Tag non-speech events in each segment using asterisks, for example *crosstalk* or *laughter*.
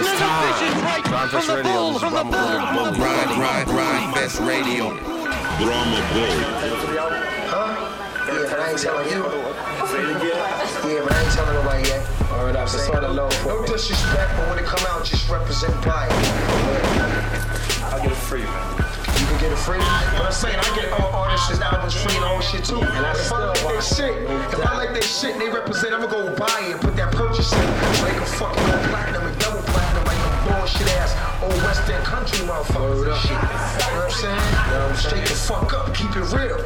It's time. Gryndfest Radio. This is Brahma Bull. Grind, grind, grind, best radio. Brahma Bull. Yeah, but I ain't telling you. Yeah, but I ain't telling nobody yet. Word up, it's sort of low for No disrespect, but when it come out, just represent by. I'll get it free, man. You can get it free. But I'm saying I get all artists' albums free and all shit too. And I if I still like their shit, if I like their shit and they represent, I'ma go buy it put that purchase in. So they can fucking go platinum and double platinum like them bullshit ass old western country motherfuckers and shit. You know what I'm saying? Straight the fuck up, keep it real.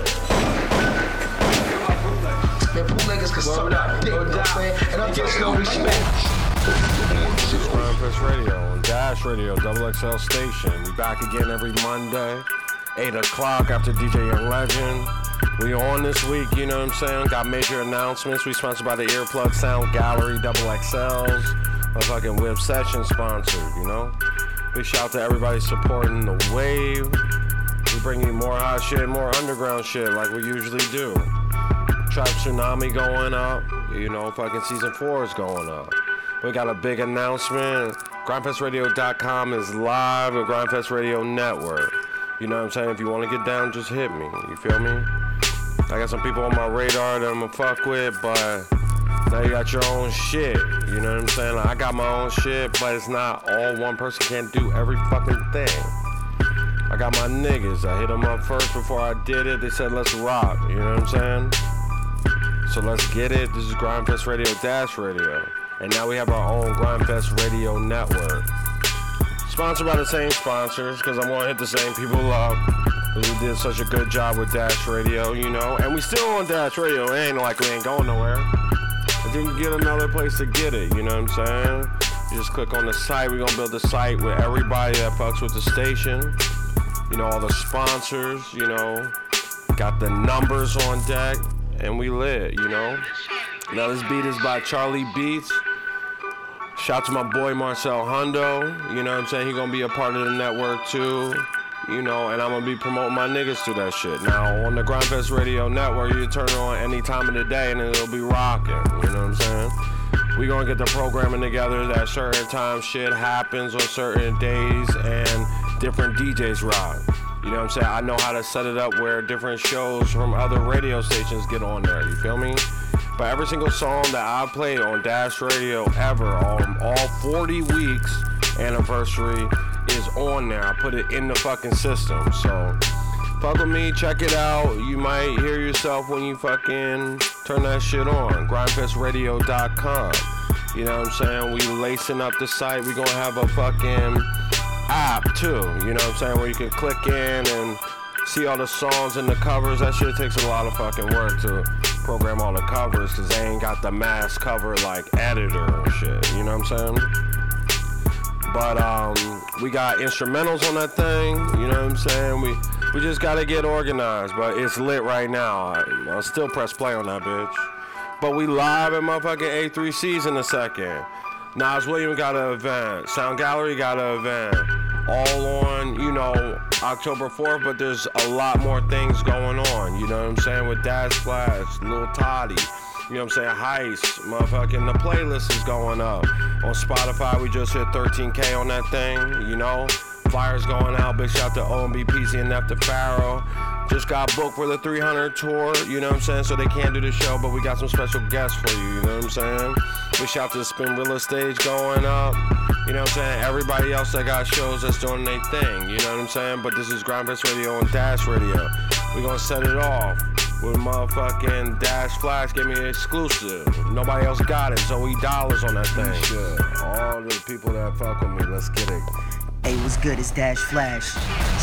Man, bootleggers can suck that dick, you know what I'm saying? And I'm just no respect. This is Gryndfest Radio on Dash Radio, Double XL Station. We back again every Monday, 8 o'clock after DJ Young Legend. We on this week, you know what I'm saying? Got major announcements. We sponsored by the Earplug Sound Gallery, Double XLs. My fucking Whip Session sponsored, you know? Big shout out to everybody supporting the wave. We bring you more hot shit, more underground shit like we usually do. Tribe Tsunami going up. You know, fucking season four is going up. We got a big announcement. GryndFestRadio.com is live with Gryndfest Radio Network. You know what I'm saying? If you want to get down, just hit me. You feel me? I got some people on my radar that I'm gonna fuck with, but now you got your own shit. You know what I'm saying? Like, I got my own shit, but it's not all one person can't do every fucking thing. I got my niggas. I hit them up first before I did it. They said, let's rock. You know what I'm saying? So let's get it. This is Gryndfest Radio Dash Radio. And now we have our own Gryndfest Radio Network. Sponsored by the same sponsors, because I'm going to hit the same people up. we did such a good job with Dash Radio, you know. And we still on Dash Radio. It ain't like we ain't going nowhere. Then get another place to get it, you know what I'm saying? You just click on the site. We're to build a site with everybody that fucks with the station. You know, all the sponsors, you know. Got the numbers on deck. And we lit, you know. Now this beat is by Charlie Beatz. Shout to my boy Marcel Hondo. You know what I'm saying? He gonna be a part of the network too. You know, and I'm gonna be promoting my niggas to that shit. Now on the Gryndfest Radio Network, you turn it on any time of the day and it'll be rocking. You know what I'm saying? We gonna get the programming together that certain time shit happens on certain days and different DJs rock. You know what I'm saying? I know how to set it up where different shows from other radio stations get on there. You feel me? But every single song that I played on Dash Radio ever, on all 40 weeks anniversary, on there. I put it in the fucking system. So fuck with me, check it out. You might hear yourself when you fucking turn that shit on. GryndfestRadio.com. You know what I'm saying? We lacing up the site. We gonna have a fucking app too. You know what I'm saying? Where you can click in and see all the songs and the covers. That shit takes a lot of fucking work to program all the covers because they ain't got the mass cover like editor and shit. You know what I'm saying? But um, we got instrumentals on that thing. You know what I'm saying? We we just gotta get organized. But it's lit right now. I, I'll still press play on that bitch. But we live at motherfucking A3Cs in a second. Nas Williams got an event. Sound Gallery got an event. All on, you know, October 4th, but there's a lot more things going on. You know what I'm saying? With Dash Flash, Lil Toddy. You know what I'm saying? Heist, motherfucking the playlist is going up. On Spotify, we just hit 13K on that thing, you know? Flyers going out. Big shout to OMB, Peezy, and the Pharaoh. Just got booked for the 300 tour, you know what I'm saying? So they can't do the show, but we got some special guests for you, you know what I'm saying? Big shout to Spin Real Estate going up. You know what I'm saying? Everybody else that got shows that's doing their thing, you know what I'm saying? But this is Gryndfest Radio and Dash Radio. we gonna set it off with motherfucking Dash Flash. Give me exclusive. Nobody else got it. Zoe Dollars on that thing. Shit. All the people that fuck with me, let's get it. Hey, what's good? It's Dash Flash.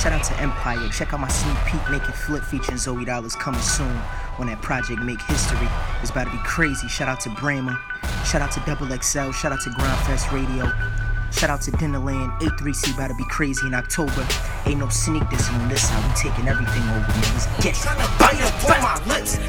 Shout out to Empire. Check out my sneak peek Make It Flip featuring Zoe Dollars coming soon when that project Make History. It's about to be crazy. Shout out to Brahma. Shout out to Double XL. Shout out to Gryndfest Radio. Shout out to Dinnerland. A3C about to be crazy in October. Ain't no sneak dissing on this side, we taking everything over, niggas. Get Bite up on my lips.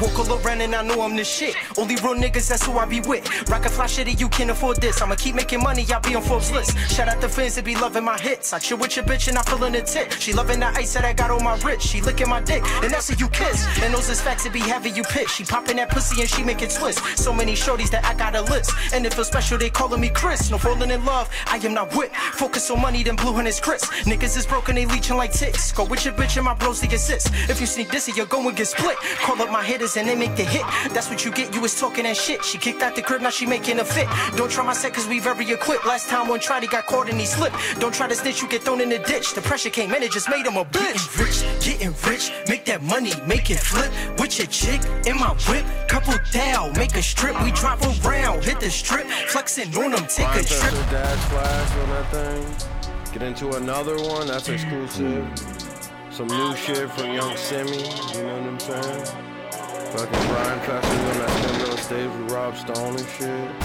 Walk, all around and I know I'm the shit. Only real niggas, that's who I be with. Rocket fly shitty, you can't afford this. I'ma keep making money, I'll be on Forbes list. Shout out the fans that be loving my hits. I chill with your bitch and I feelin' the tip. She loving that ice that I got on my wrist. She licking my dick, and that's how you kiss. And those is facts that be having you pissed. She popping that pussy and she make it twist. So many shorties that I got a list. And it feels special, they calling me Chris. No falling in love, I am not wit. Focus on money, then blue and his Chris. Niggas is broken, they leeching like ticks. Go with your bitch and my bros to assist. If you sneak this, you're going get split. Call up my hitters and they make the hit. That's what you get, you was talking that shit. She kicked out the crib, now she making a fit. Don't try my set, cause we very equipped. Last time one tried, he got caught and he slipped. Don't try to snitch, you get thrown in the ditch. The pressure came in, it just made him a bitch. Getting rich, getting rich, make that money, make it flip. With your chick in my whip, couple down, make a strip. We drive around, hit the strip, flexing on them, take a trip. Dash Flash on that thing. Get into another one, that's exclusive. Some new shit from Yung Simmie, you know what I'm saying? Fucking Brian Fester on that same on stage with Rob Stone and shit.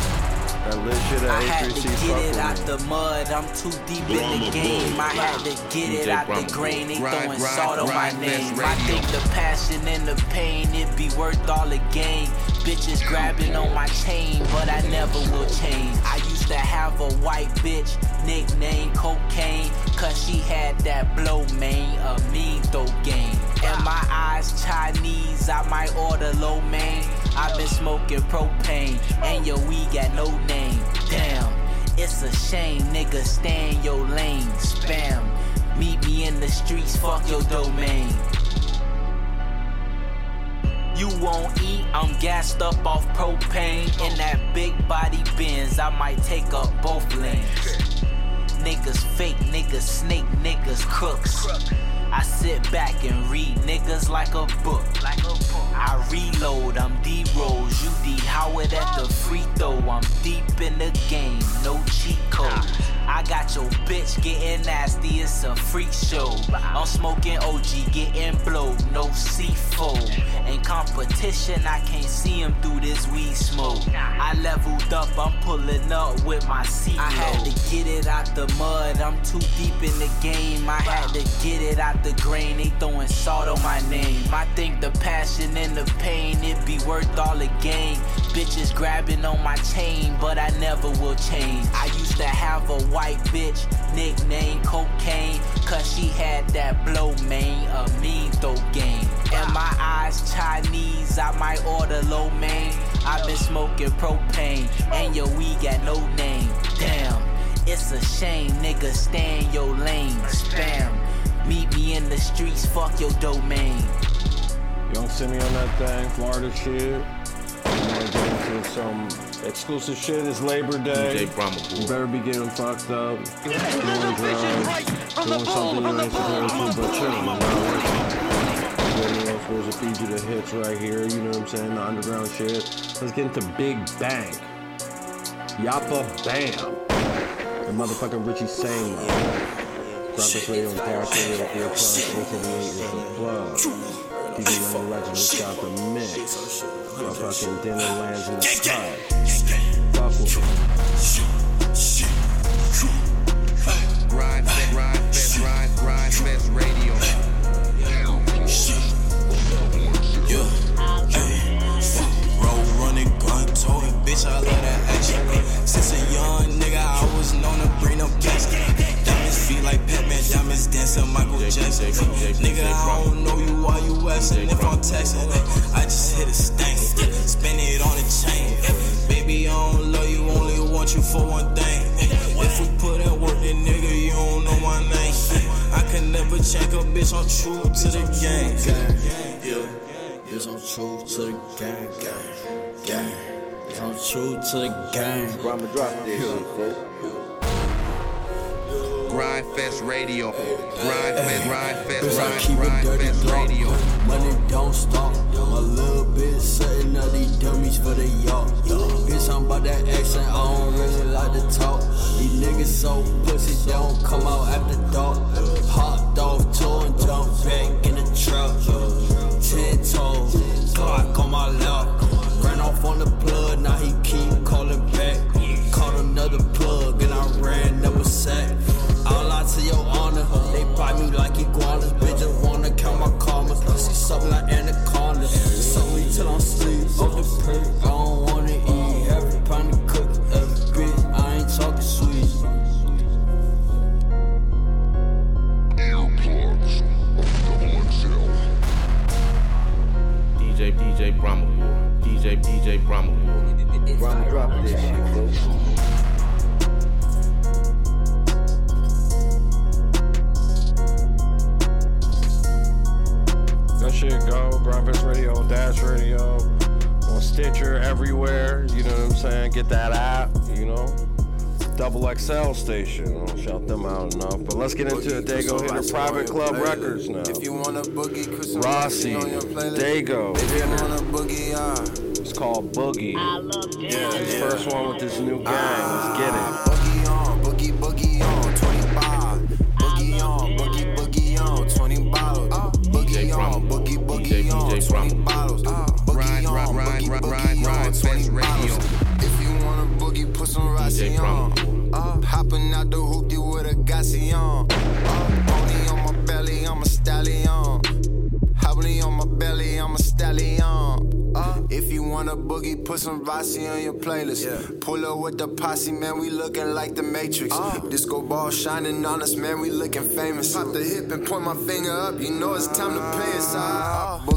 That lit shit I at had to get it out the mud. I'm too deep in the game. I had to get it out the grain. They Grind, throwing salt on my name. I think the passion and the pain, it be worth all the gain. Bitches grabbing on my chain, but I never will change. I used to have a white bitch, nickname cocaine, cause she had that blow main, a mean throw game. And my eyes Chinese, I might order low main. I've been smoking propane, and your weed got no name. Damn, it's a shame, nigga. Stay in your lane. Spam. Meet me in the streets, fuck your domain. You won't eat, I'm gassed up off propane. In that big body Benz, I might take up both lanes. Niggas fake, niggas snake, niggas crooks. I sit back and read niggas like a book. I reload, I'm D Rose, you D Howard at the free throw. I'm deep in the game, no cheat code. I got your bitch getting nasty, it's a freak show. I'm smoking OG, getting blow, no C4. In competition, I can't see him through this weed smoke. I leveled up, I'm pulling up with my C. I had to get it out the mud, I'm too deep in the game. I had to get it out the grain, they throwing salt on my name. I think the passion and the pain, it be worth all the gain. Bitches grabbing on my chain, but I never will change. I used to have a white bitch, nickname cocaine, cause she had that blow main, a mean throw game. And my eyes Chinese, I might order low main. I've been smoking propane, and your weed got no name. Damn, it's a shame, nigga, stay in your lane. Spam, meet me in the streets, fuck your domain. You don't see me on that thing, Florida shit. I'm gonna get into some exclusive shit. It's Labor Day. DJ Brahma You better be getting fucked up, doing drugs, doing something you ain't supposed to, but chilling. Not working. You know, supposed to feed you the hits right here. You know what I'm saying? The underground shit. Let's get into Big Bang. Yappa Bam. The motherfucking Richie Same. Drop this radio on Dash Radio, Ear Plus, 878 is the plug. DJ Young Legend just got the mix. My fucking dinner lands in the sky. Fuck with me. Grind, grind, fest, grind, grind, fest radio. Roll running, gun toting, bitch, I love that action. Since a young nigga, I was known to bring up gas. Diamonds feel like Pac-Man, diamonds dancing Michael Jackson. Nigga, I don't know you while you asking if I'm texting. I just hit a stank, spin it on a chain. Baby, I don't love you, only want you for one thing. If we put in work, then nigga, you don't know my name. I can never check a bitch, I'm true to the game. Yeah. Yes, I'm true to the gang, gang, gang. I'm true to the gang. I'ma drop this shit, folks. It Grind dirty Fest dark. Radio. Money don't stop. A little bit setting up these dummies for the yacht. Bitch, I'm about that accent. I don't really like to talk. These niggas so pussy, they don't come out after dark. Hopped off tour and jumped back in the truck. Ten toes, Glock on my lap. Ran off on the plug, now he something like Anaconda. Something till I'm. Dago hit the private club records now. If you wanna boogie, put Rossi, on your playlist. Dago, If you Dinner. wanna boogie, uh, It's called Boogie. His first one with this new gang. Looking like the Matrix. Disco ball shining on us, man, we looking famous. Pop the hip and point my finger up, you know it's time to pay us. Uh,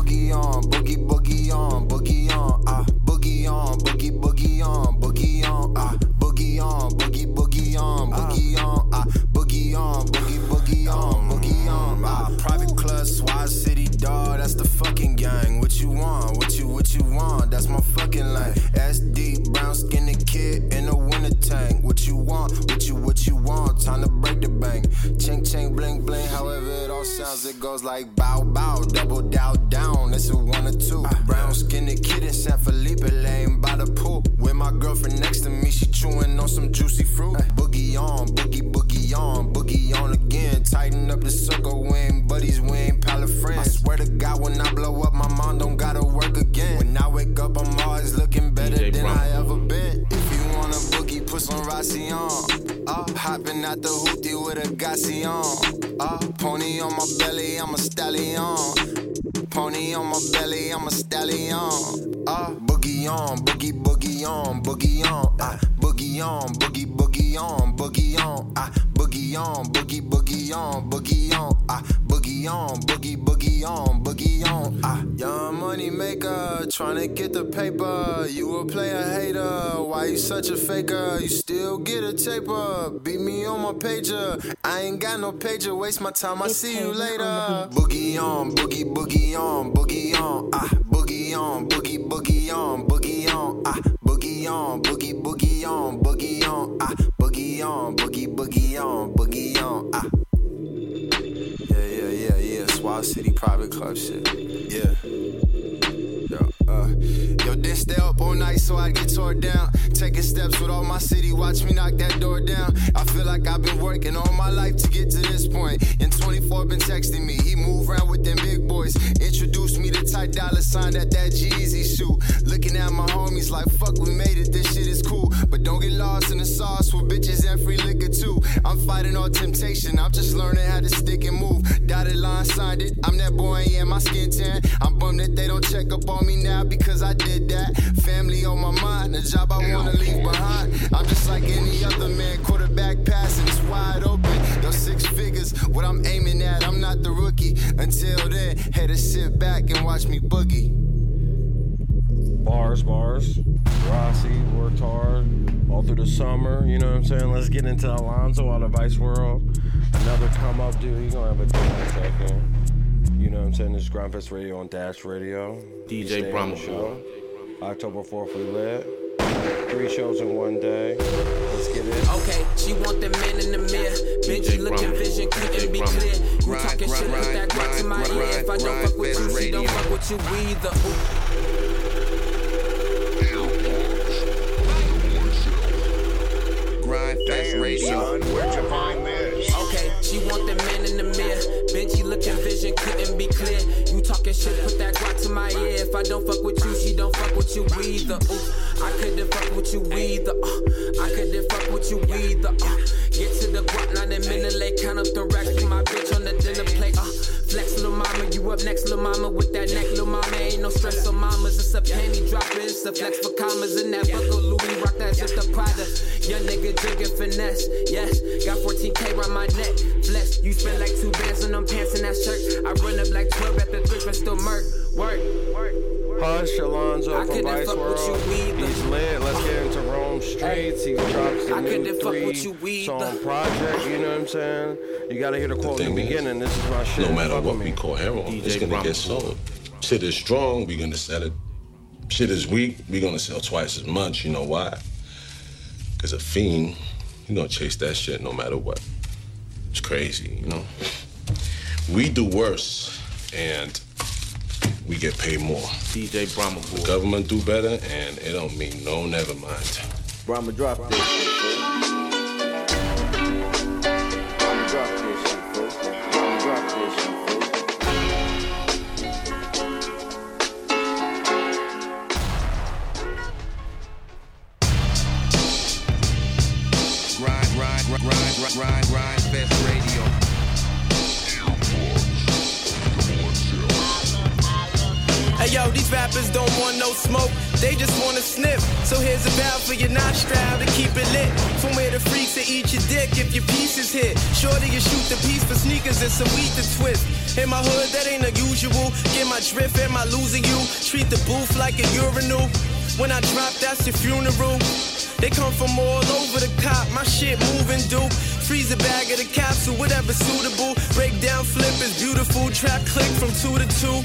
ain't got waste my time, I see you later. Boogie on, boogie, boogie on, boogie on, ah, boogie on, boogie, boogie on, boogie on, ah, boogie on, boogie, boogie on, boogie on, ah, boogie on, boogie, boogie on, boogie on, ah. Yeah, yeah, yeah, yeah. Swat City private club shit. Yeah. Yo, didn't stay up all night so I get tore down. Taking steps with all my city, watch me knock that door down. I feel like I've been working all my life to get to this point. And 24 been texting me, he move around with them big boys. Introduced me to tight dollar sign at that Jeezy shoe. Looking at my homies like, fuck, we made it, this shit is cool. But don't get lost in the sauce with bitches and free liquor too. I'm fighting all temptation, I'm just learning how to stick and move. Dotted line signed it, I'm that boy, yeah, my skin tan. I'm bummed that they don't check up on me now because I did that. Family on my mind, a job I wanna leave behind. I'm just like any other man, quarterback passing, it's wide open. Yo, six figures, what I'm aiming at, I'm not the rookie. Until then, had to sit back and watch me boogie. Bars, bars. Rossi worked hard all through the summer. You know what I'm saying? Let's get into Alonzo out of Vice World. Another come up dude. He's gonna have a a second. You know what I'm saying? This is Gryndfest Radio on Dash Radio. DJ Stay on the Brahma. show. October 4th, we lit. Three shows in one day. Let's get it. Okay, she want the man in the mirror. Benji looking vision couldn't be clear. You Ride, talking ride, shit, put that ride, to my ride, ear. If I don't fuck with you, Fest she don't fuck with you either. Ooh. Grind Fest Radio. where'd you find this? She want the man in the mirror. Benji looking vision couldn't be clear. You talking shit, put that rock to my ear. If I don't fuck with you, she don't fuck with you either. Ooh, I couldn't fuck with you either. Uh, I couldn't fuck with you either. Uh, get to the guap, not a minute late. Count up the racks, put my bitch on the dinner plate. Flex, little mama, you up next, little mama, with that neck, little mama. Ain't no stress on mamas, it's a penny dropping. It's a flex for commas in that buckle. Louis rock that zip the Prada. Young nigga drinking finesse, yes. Got 14k round my neck. Flex, you spend like two bands on them pants in that shirt. I run up like 12 at the thrift and still murk. Work, work. Hush Alonzo from Vice World. He's lit. Let's get into Rome Streetz. He drops the I new couldn't fuck three with you either. song project. You know what I'm saying? You gotta hear the quote in the thing is, beginning. This is my shit. No matter what we call heroin, DJ it's gonna Brahma. get sold. Shit is strong, we're gonna sell it. Shit is weak, we're gonna sell twice as much. You know why? Because a fiend You're gonna chase that shit no matter what. It's crazy, you know? We do worse and we get paid more. DJ Brahma The government do better and it don't mean no never mind. Brahma drop this shit, folks. Brahma drop this shit, folks. Brahma drop this shit, folks. Grind, grind, grind, grind, grind, grind, fest radio. Hey yo, these rappers don't want no smoke, they just wanna sniff. So here's a valve for your nostril to keep it lit. From where the freaks to eat your dick if your piece is hit. Shorty, you shoot the piece for sneakers and some weed to twist. In my hood, that ain't unusual. Get my drift, am I losing you? Treat the booth like a urinal. When I drop, that's your funeral. They come from all over the cop, my shit moving, dude. Freeze a bag of the capsule, whatever suitable. Breakdown flip is beautiful. Trap click from two to two.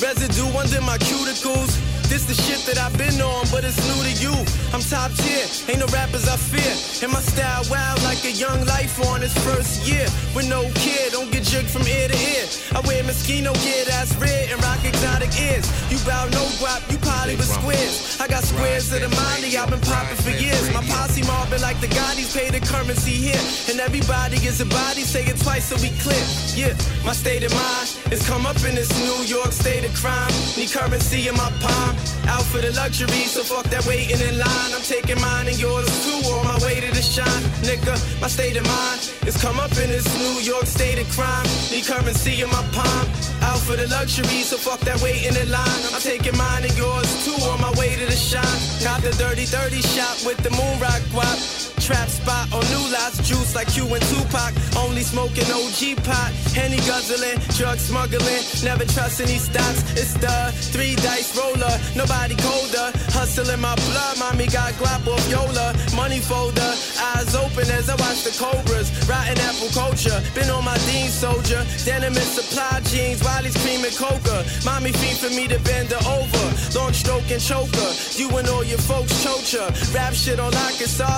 Residue under my cuticles. This the shit that I've been on, but it's new to you. I'm top tier, ain't no rappers I fear. And my style wild like a young life on its first year. With no kid, don't get jerked from ear to ear. I wear Moschino gear that's red and rock exotic ears. You bow no guap, you probably with squares. I got squares of the money, I've been popping for years. My posse mobbing like the Gaudis pay the currency here. And everybody is a body, say it twice so we clear. Yeah, my state of mind is come up in this New York state of crime. Need currency in my palm. Out for the luxury, so fuck that waiting in line. I'm taking mine and yours too, on my way to the shine. Nigga, my state of mind is come up in this New York state of crime. Need currency in my palm. Out for the luxury, so fuck that waiting in line. I'm taking mine and yours too, on my way to the shine. Got the dirty, dirty shot with the moon rock guap. Trap spot on new lots, juice like Q and Tupac. Only smoking OG pot, Henny guzzling, drug smuggling. Never trust any stocks. It's the three dice roller, nobody colder. Hustling my blood, mommy got guap off Yola. Money folder, eyes open as I watch the Cobras. Rotten apple culture, been on my Dean soldier. Denim and supply jeans, Wiley's cream and coca. Mommy feed for me to bend her over. Long stroke and choker, you and all your folks chocha. Rap shit on our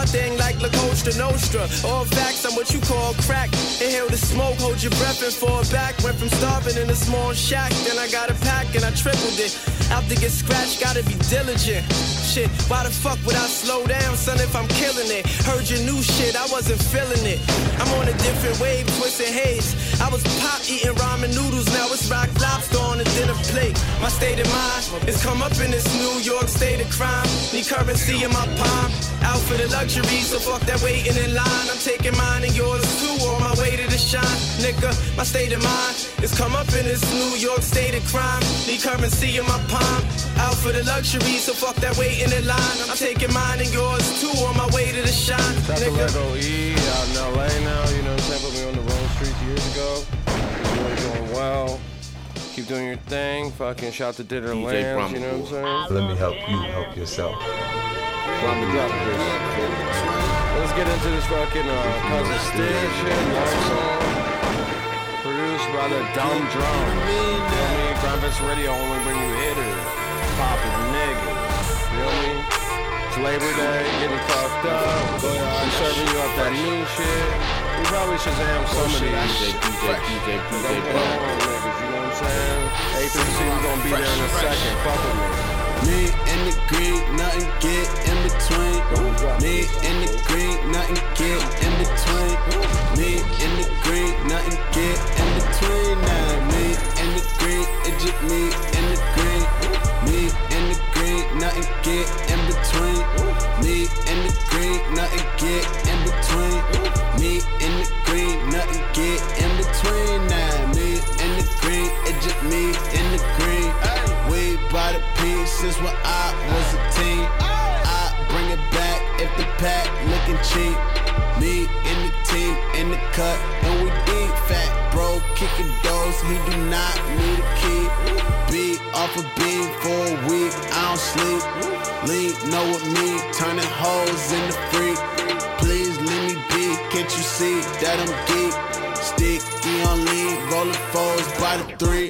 thing like La Costa Nostra. All facts, I'm what you call crack. Inhale the smoke, hold your breath and fall back. Went from starving in a small shack, then I got a pack and I tripled it. Out to get scratched, gotta be diligent. Shit, why the fuck would I slow down, son, if I'm killing it? Heard your new shit, I wasn't feeling it. I'm on a different wave, twisting haze. I was pop eating ramen noodles, now it's rock lobster on a dinner plate. My state of mind is come up in this New York state of crime. Need currency in my palm. Out for the luxury, so fuck that waiting in line. I'm taking mine and yours too, on my way to the shine. Nigga, my state of mind is come up in this New York state of crime. Need currency in my palm. Out for the luxury, so fuck that waiting in line. I'm taking mine and yours too, on my way to the shine. Shout out to Nigga. Lego E out in LA now, you know what I'm saying? Put me on the road streets years ago. He's really doing well. Keep doing your thing. Fucking shout to Ditter DJ Lambs, you know what I'm saying? Let me help you help yourself. Brahma drop this. Let's get into this fucking uh, Cousin Stizz shit, love song. Produced by the Dumb Drum. You know what I mean? Grynd Fest Radio only bring you hitters. Poppin' niggas. You know what I mean? It's Labor Day, getting fucked up. We serving you up that new shit. We probably should Shazam some of these. Oh, DJ, DJ, DJ, Don't DJ put on, niggas, you know what I'm saying? A3C, we gonna be there in a second. Fuck with me. Me and the green, nothing get in between. Me and the green, nothing get in between. Me and the green, nothing get in between. Now me and the green, it's just me get by the three.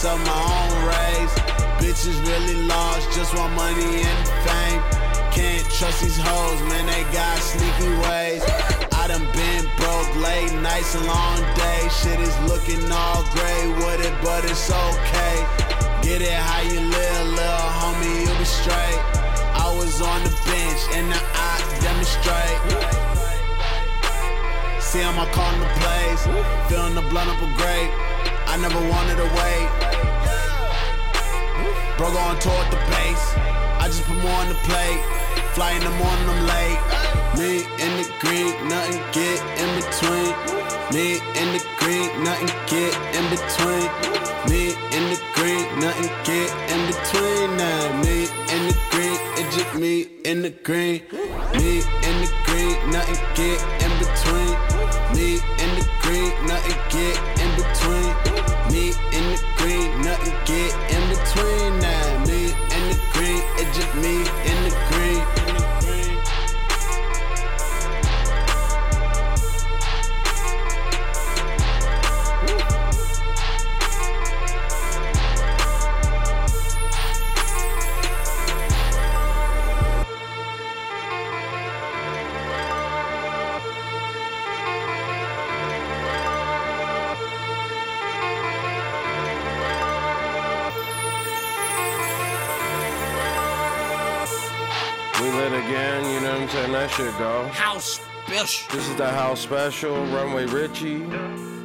race of my own race. Bitches really lost, just want money and fame. Can't trust these hoes, man, they got sneaky ways. I done been broke late nights and long days. Shit is looking all gray with it, but it's okay. Get it how you live, little homie, you'll be straight. I was on the bench and I I demonstrate. See, I'm calling the plays, feeling the blunt up a grape. I never wanted to wait. Bro, on tour the base. I just put more on the plate. Fly in the morning, I'm late.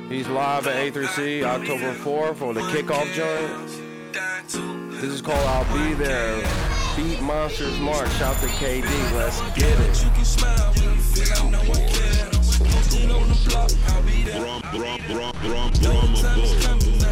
He's live at A3C October 4th for the kickoff joint. This is called I'll Be There. Beat Monsters March. Shout to KD. Let's get it. Brum, brum, brum, brum, brum, brum,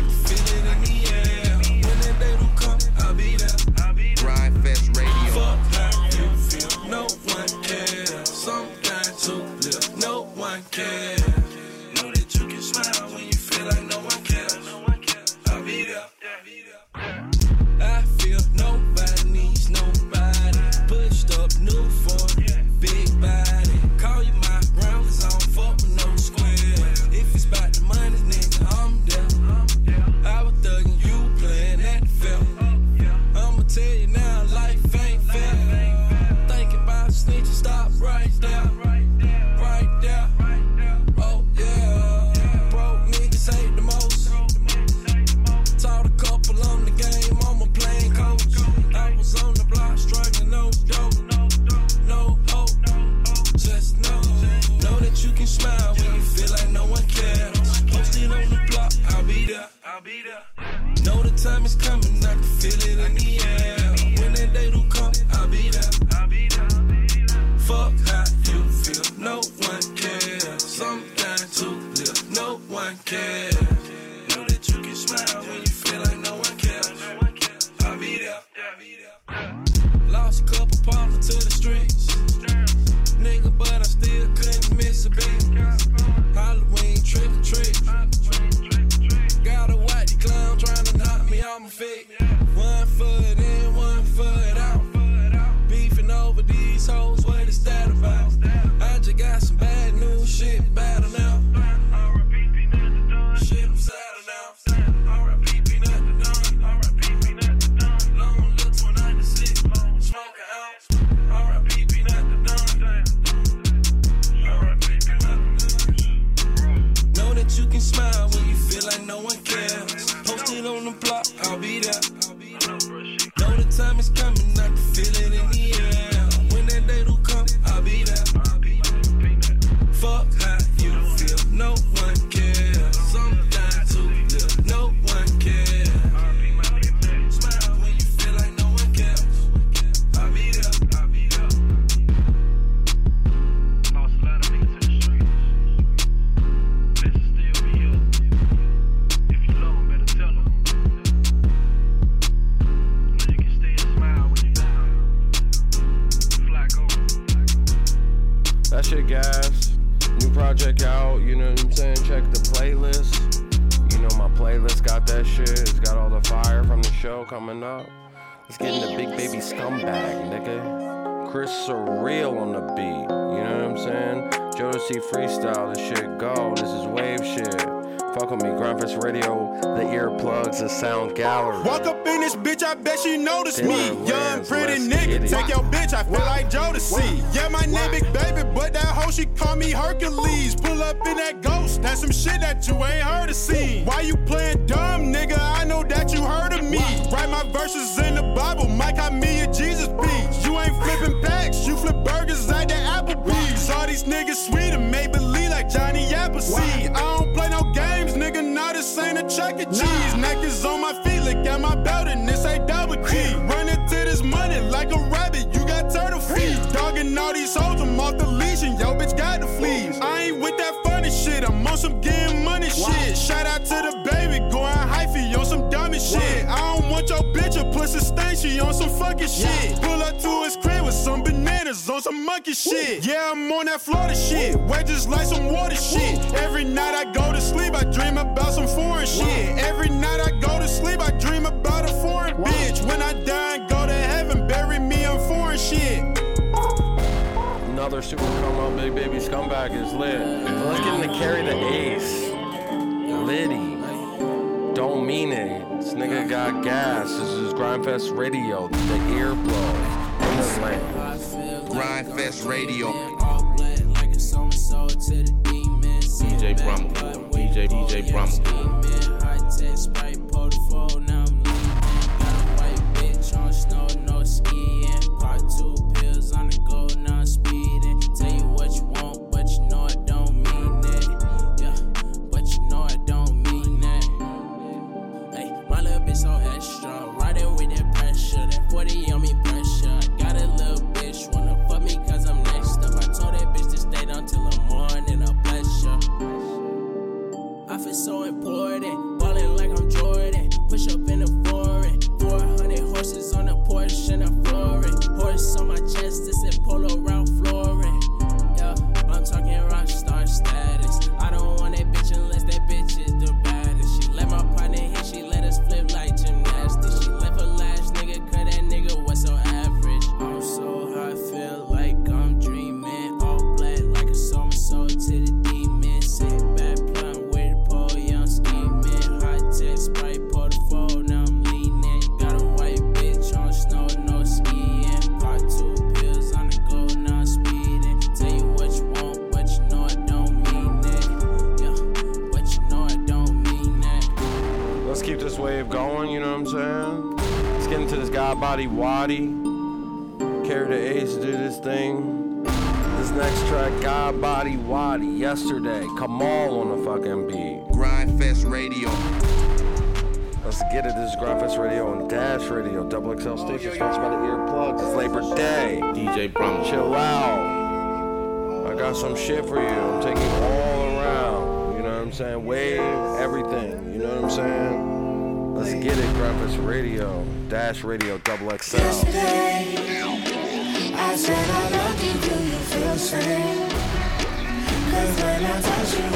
that shit. It's got all the fire from the show coming up. Let's get into Big Baby Scumbag, nigga. Chris Surreal on the beat. You know what I'm saying? Jodeci freestyle, this shit go. This is wave shit. Fuck with me, Gryndfest Radio, the earplugs, the sound gallery. Walk up in this bitch, I bet she noticed me. Young, pretty nigga, take your bitch, I feel like Jodeci. Yeah, my name Big Baby, but that hoe, she call me Hercules. Pull up in that ghost, that's some shit that you ain't heard of seen. Why you playing dumb, nigga? I know that you heard of me. Write my verses in the Bible, Mike, I me a Jesus piece. You ain't flipping packs, you flip burgers at the Applebee's. All these niggas sweet and make this ain't a Chuck E. Cheese. Neck is on my feet, look at my belt, and this ain't double G. Running to this money like a rabbit, you got turtle feet. Dogging all these hoes, I'm off the leash, and yo, bitch got the fleas. I ain't with that funny shit, I'm on some getting money shit. Shout out to the baby, going hyphy on some dummy shit. I don't want your bitch a pussy stain, she on some fucking shit. Pull up to his crib some bananas on some monkey shit. Yeah, I'm on that Florida shit, wet just like some water shit. Every night I go to sleep, I dream about some foreign shit. Every night I go to sleep, I dream about a foreign bitch. When I die and go to heaven, bury me on foreign shit. Another super up, Big Baby Scumbag is lit. So let's get into Carry the Ace. Liddy. Don't mean it. This nigga got gas. This is Gryndfest Radio, the lane. Gryndfest Radio. DJ Brumble. DJ DJ Brumble. Double XL Station, sponsored by the Earplugs. It's Labor Day. DJ Brumble. Chill out. I got some shit for you. I'm taking you all around. You know what I'm saying? Wave everything. You know what I'm saying? Let's get it. Gryndfest Radio, Dash Radio, Double XL. I said I love you, do you feel the same? Cause when I touch you,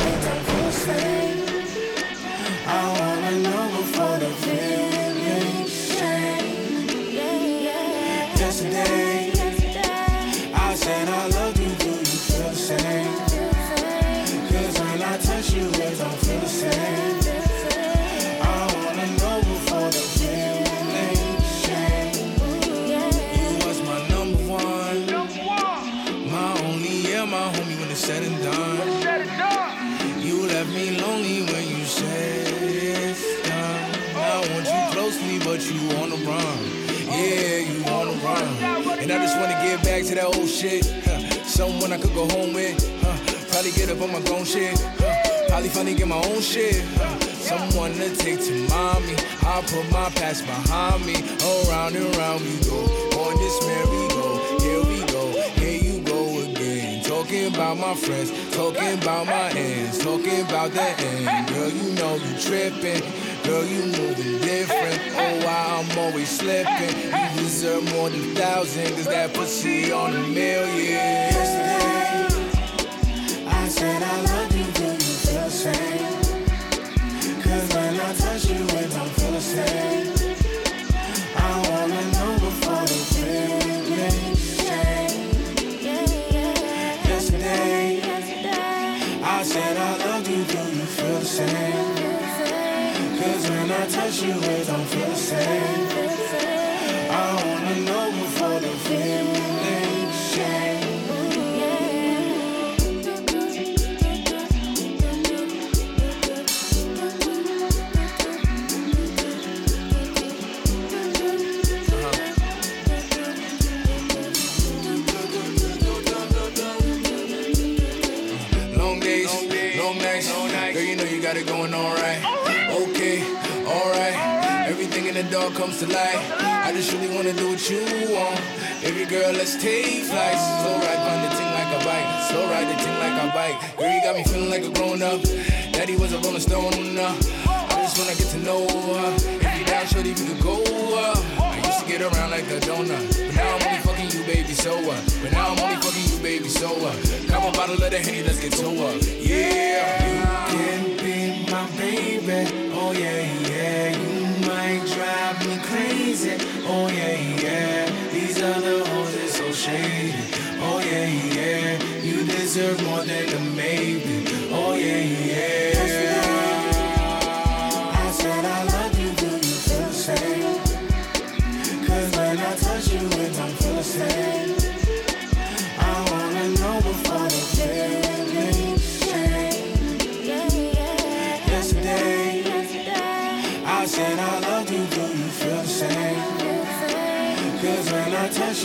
I could go home with. Huh. Probably get up on my grown shit. Huh. Probably finally get my own shit. Huh. Someone to take to mommy. I put my past behind me. Around and round we go. On this merry-go. Here we go. Here you go again. Talking about my friends. Talking about my ends. Talking about the end. Girl, you know you tripping. Girl, you moving different. Oh, why I'm always slipping. You deserve more than thousand. Cause that pussy on a million said I love you, do you feel the same? Cause when I touch you, it don't feel the same. I the. Yesterday, I said I love you, do you feel the? Cause when I touch you, got it going on right. Okay, alright. Everything in the dark comes to light. I just really wanna do what you want. Baby girl, let's take flights. Slow ride on the ting like a bike. Slow ride the ting like a bike. Girl, you got me feeling like a grown up. Daddy was a rolling stone. Uh. I just wanna get to know her. If you down, shorty, we could go up. I used to get around like a donut. But now I'm only fucking you, baby, so what? But now I'm only fucking you, baby, so what? Grab a bottle of the Henny, let's get to up. Yeah. You can my baby. Oh yeah, yeah. You might drive me crazy. Oh yeah, yeah. These other hoes are so shady. Oh yeah, yeah. You deserve more than a maybe. Oh yeah, yeah.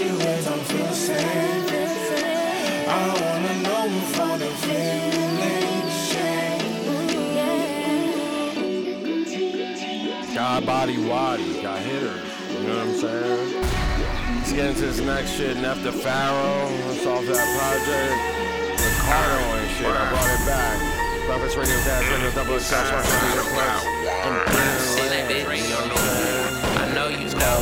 You, it don't feel the same. I wanna know the feelings change. Got body waddy, got hitters. You know what I'm saying? Let's get into this next shit. Nef the Pharaoh. That's off that project. Ricardo and shit. I brought it back. Breakfast Radio Dash Radio Double I'm know you know.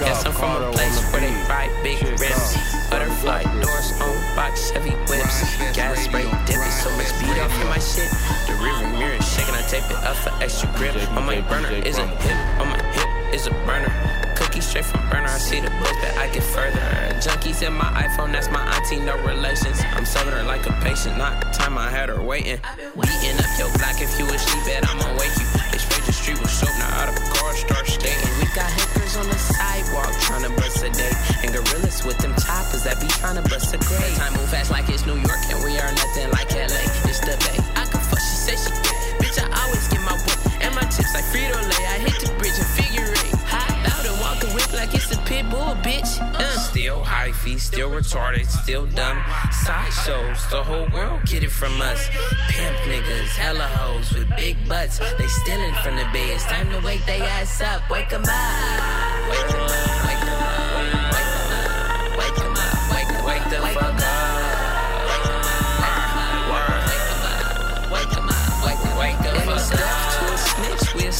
Guess I'm from a place where they ride big rims. Butterfly doors on box, heavy whips. Gas spray dipping, so much speed off in my shit. The rear mirror shaking, I tape it up for extra grip. On my burner is a hip, on my hip is a burner. Cookie straight from burner, I see the buzz, but I get further. Junkies in my iPhone, that's my auntie, no relations. I'm serving her like a patient, not the time I had her waiting. Beating up your block if you asleep, bet I'ma wake you. They sprayed the street with soap, now out of a car, start skating. We got on the sidewalk trying to bust a date. And gorillas with them choppers that be trying to bust a grave. Time move fast like it's New York, and we are nothing like LA. It's the Bay. I can fuck, she say she can. Bitch, I always get my work and my chips like Frito Lay. I hit the bridge and figure like it's a pit bull, bitch. Uh. Still feet, still retarded, still dumb. Sideshows, the whole world get it from us. Pimp niggas, hella hoes with big butts. They stealing from the bed. It's time to wake they ass up. Wake 'em up. Wake 'em up. Wake 'em up.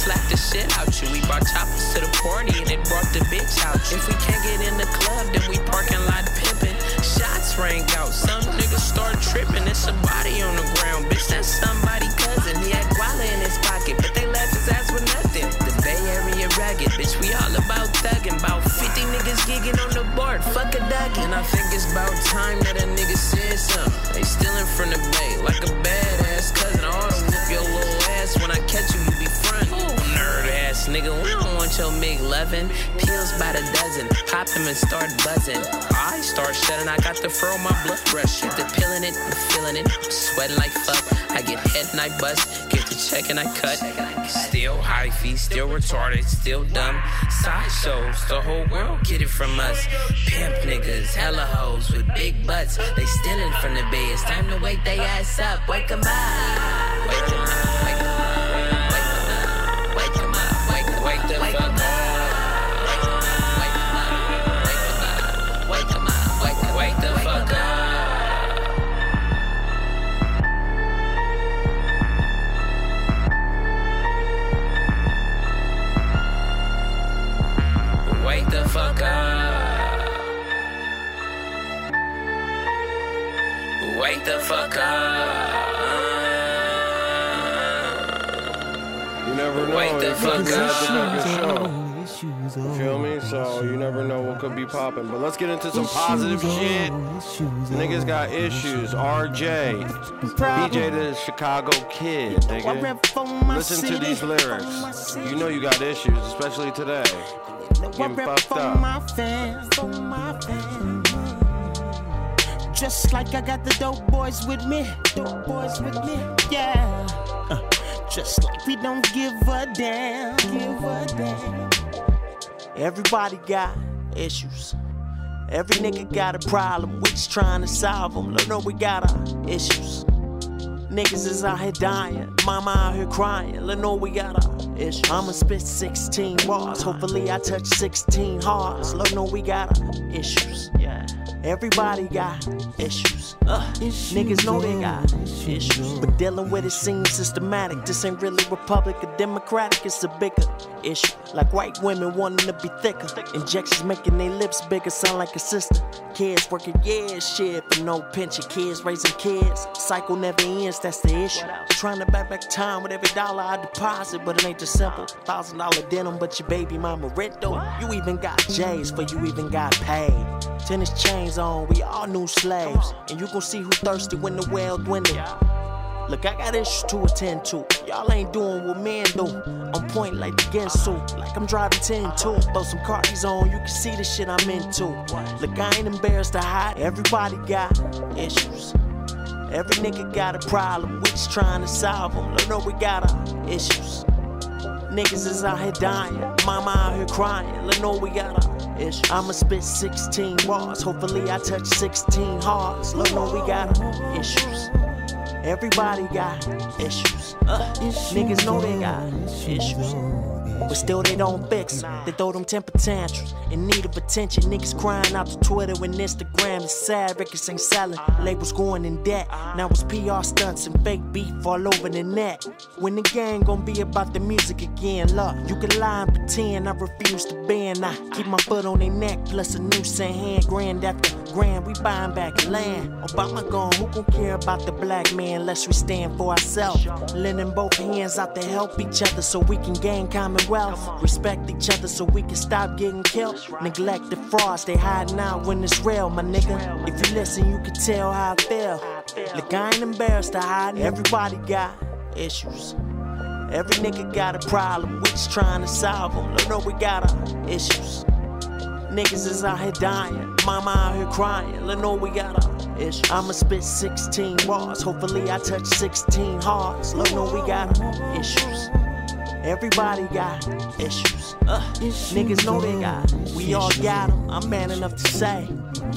We'll the shit out you. We brought choppers to the party and it brought the bitch out. If we can't get in the club, then we parking lot pimping. Shots rang out, some niggas start tripping. It's a body on the ground, bitch. That's somebody cousin. He had guala in his pocket, but they left his ass with nothing. The Bay Area ragged, bitch. We all about thugging. About 50 niggas gigging on the board. Fuck a duck. And I think it's about time that a nigga said something. They stealing from the Bay like a badass cousin. I ought to your little ass when I catch you. Ass nigga. We don't want your MiG loving. Pills by the dozen. Pop them and start buzzing. I start shedding. I got the fur on my blood rush. The pill in it. I'm feeling it. I'm sweating like fuck. I get head and I bust. Get the check and I cut. Still high feet. Still retarded. Still dumb. Sideshows. The whole world get it from us. Pimp niggas. Hella hoes with big butts. They stealing from the bed. It's time to wake they ass up. Wake 'em up. You never know. Wake the It fuck be at the up. You feel me? So you never know what could be popping. But let's get into some positive shit. Niggas got issues. RJ, BJ the Chicago Kid, nigga. Listen to these lyrics. You know you got issues, especially today. Getting fucked up. Just like I got the dope boys with me, dope boys with me, yeah. Uh, just like we don't give a damn, give a damn. Everybody got issues. Every nigga got a problem, we just trying to solve them. Look, no, we got our issues. Niggas is out here dying, mama out here crying. Let know we got our issues. I'ma spit 16 bars, hopefully I touch 16 hearts. Let know we got our issues. Yeah. Everybody got issues. Uh, niggas know they got issues. But dealing with it seems systematic. This ain't really Republic or Democratic, it's a bigger issue. Like white women wanting to be thicker. Injections making their lips bigger, sound like a sister. Kids working years, shit for no pension. Kids raising kids. Cycle never ends, that's the issue. Trying to buy back time with every dollar I deposit, but it ain't just simple. Thousand dollar denim, but your baby mama rent though. You even got J's for you even got paid. Tennis chains on, we all new slaves. And you gon' see who thirsty when the well dwindle. Look, I got issues to attend to. Y'all ain't doing what men do. I'm point like the Gensu, like I'm driving 10 2. Throw some cardies on, you can see the shit I'm into. Look, I ain't embarrassed to hide. Everybody got issues. Every nigga got a problem, we just trying to solve them. Look, no, we got our issues. Niggas is out here dying, mama out here crying. Let know we got our issues. I'ma spit 16 bars, hopefully I touch 16 hearts. Look, know we got issues. Everybody got issues. Uh, niggas know they got issues. But still they don't fix it. They throw them temper tantrums in need of attention. Niggas crying out to Twitter and Instagram. It's sad, records ain't selling. Labels going in debt. Now it's PR stunts and fake beef all over the net. When the gang gon' be about the music again, look, you can lie and pretend I refuse to bend. I keep my foot on their neck, plus a noose in hand. Grand after grand, we buying back land. Obama gone, who gon' care about the black man unless we stand for ourselves? Lending both hands out to help each other so we can gain common. Respect each other so we can stop getting killed. Neglect the frauds, they hiding out when it's real, my nigga. If you listen, you can tell how I feel. Look, I ain't embarrassed to hide. Everybody got issues. Every nigga got a problem, we just trying to solve them. Look, no, we got our issues. Niggas is out here dying, mama out here crying. Let know we got our issues. I'ma spit 16 bars, hopefully I touch 16 hearts. Let know we got our issues. Everybody got issues. Uh, niggas know they got. We all got them. I'm man enough to say